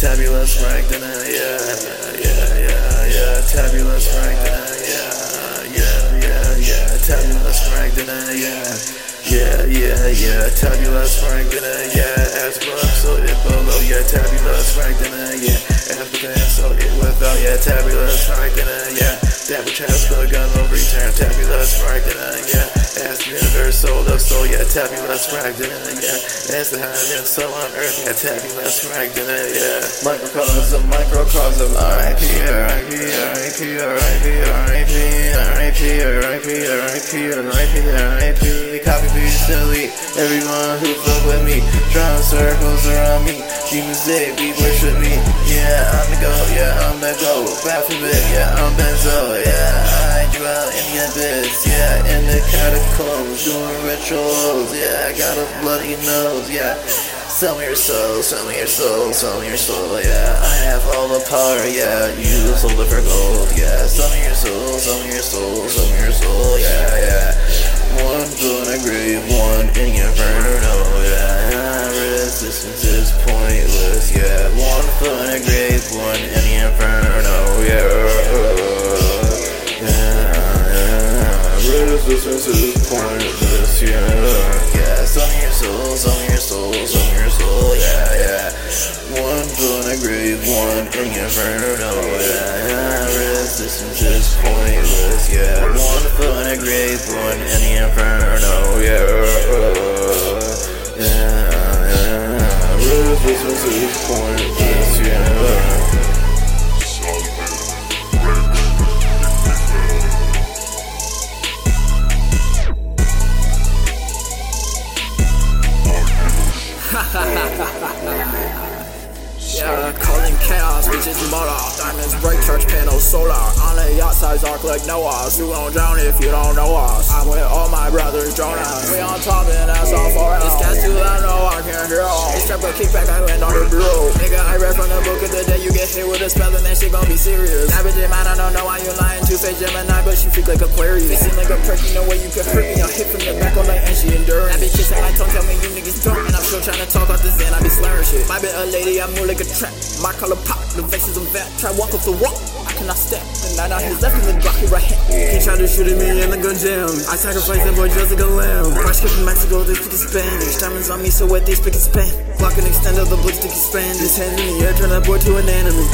Tabulous rank, then uh, yeah, yeah, yeah, yeah. Tabulous rank, then uh, yeah, yeah, yeah, yeah. Tabulous rank, then uh, yeah. Yeah, yeah, yeah, tabulous rank, then yeah, as above, so it below, yeah, tabulous rank, then yeah, as within, so it without, yeah, tabulous rank, then yeah, that which has begun will return, tabulous rank, then yeah. Universe, soul of soul, yeah, tabulous fragment, yeah. As the heaven and soul on earth, yeah, tabulous fragment, yeah. Microcosm, microcosm, R.I.P., R.I.P., R.I.P., R.I.P., R.I.P., R.I.P., R.I.P., R.I.P., R.I.P., R.I.P. Copy, paste, delete. Everyone who fuck with me, drawing circles around me. Demons, they be worship me. Yeah, I'm the go, yeah, I'm the go. Baphomet, yeah, I'm Benzo, yeah. I dwell in the abyss, yeah, in the catacombs, doing rituals. Yeah, I got a bloody nose. Yeah, sell me your soul, sell me your soul, sell me your soul. Yeah, I have all the power. Yeah, you sold it for gold. Yeah, sell me your soul, sell me your soul, sell me your soul. Yeah, yeah. One in a grave, one in inferno. Yeah, Resistance is pointless. Yeah, yeah. Sell me your soul, sell me your soul, sell me your. Yeah, yeah. One in a grave, one in. Resistance is pointless. Yeah, one foot in a grave, one in inferno. Yeah, calling chaos, bitches motor. Diamonds break church panels, solar. On a yacht size arc like Noah's. You won't drown if you don't know us. I'm with oh, all my brothers, Jonas. We on top and that's all for us. This too loud, no, I can't hear all. This trap got kickback, I went on the bureau. Nigga, I read from the book of the day you get hit with a spell and that shit gon' be serious. Average man, I don't know why you lying. Two face Gemini, but she freak like Aquarius. It seem like a perk, you know way you could hurt me. I'll hit from the back all night and she endures. I be kissing my tongue, tell me you niggas drunk. And I'm still trying to talk off this end, I be slurring shit. My bit a lady, I move like a trap. My color pop, the faces of vet. Try walk off the walk. I cannot step. The nine on his left and the his right hand. He tried to shoot at me in the gun jam. I sacrificed that boy just like a lamb. Crash from Mexico, they speak Spanish. Diamonds on me so wet they speak Spanish. Glock and extend of the blick sticky span. His hands in the air, turn that boy to an enemy.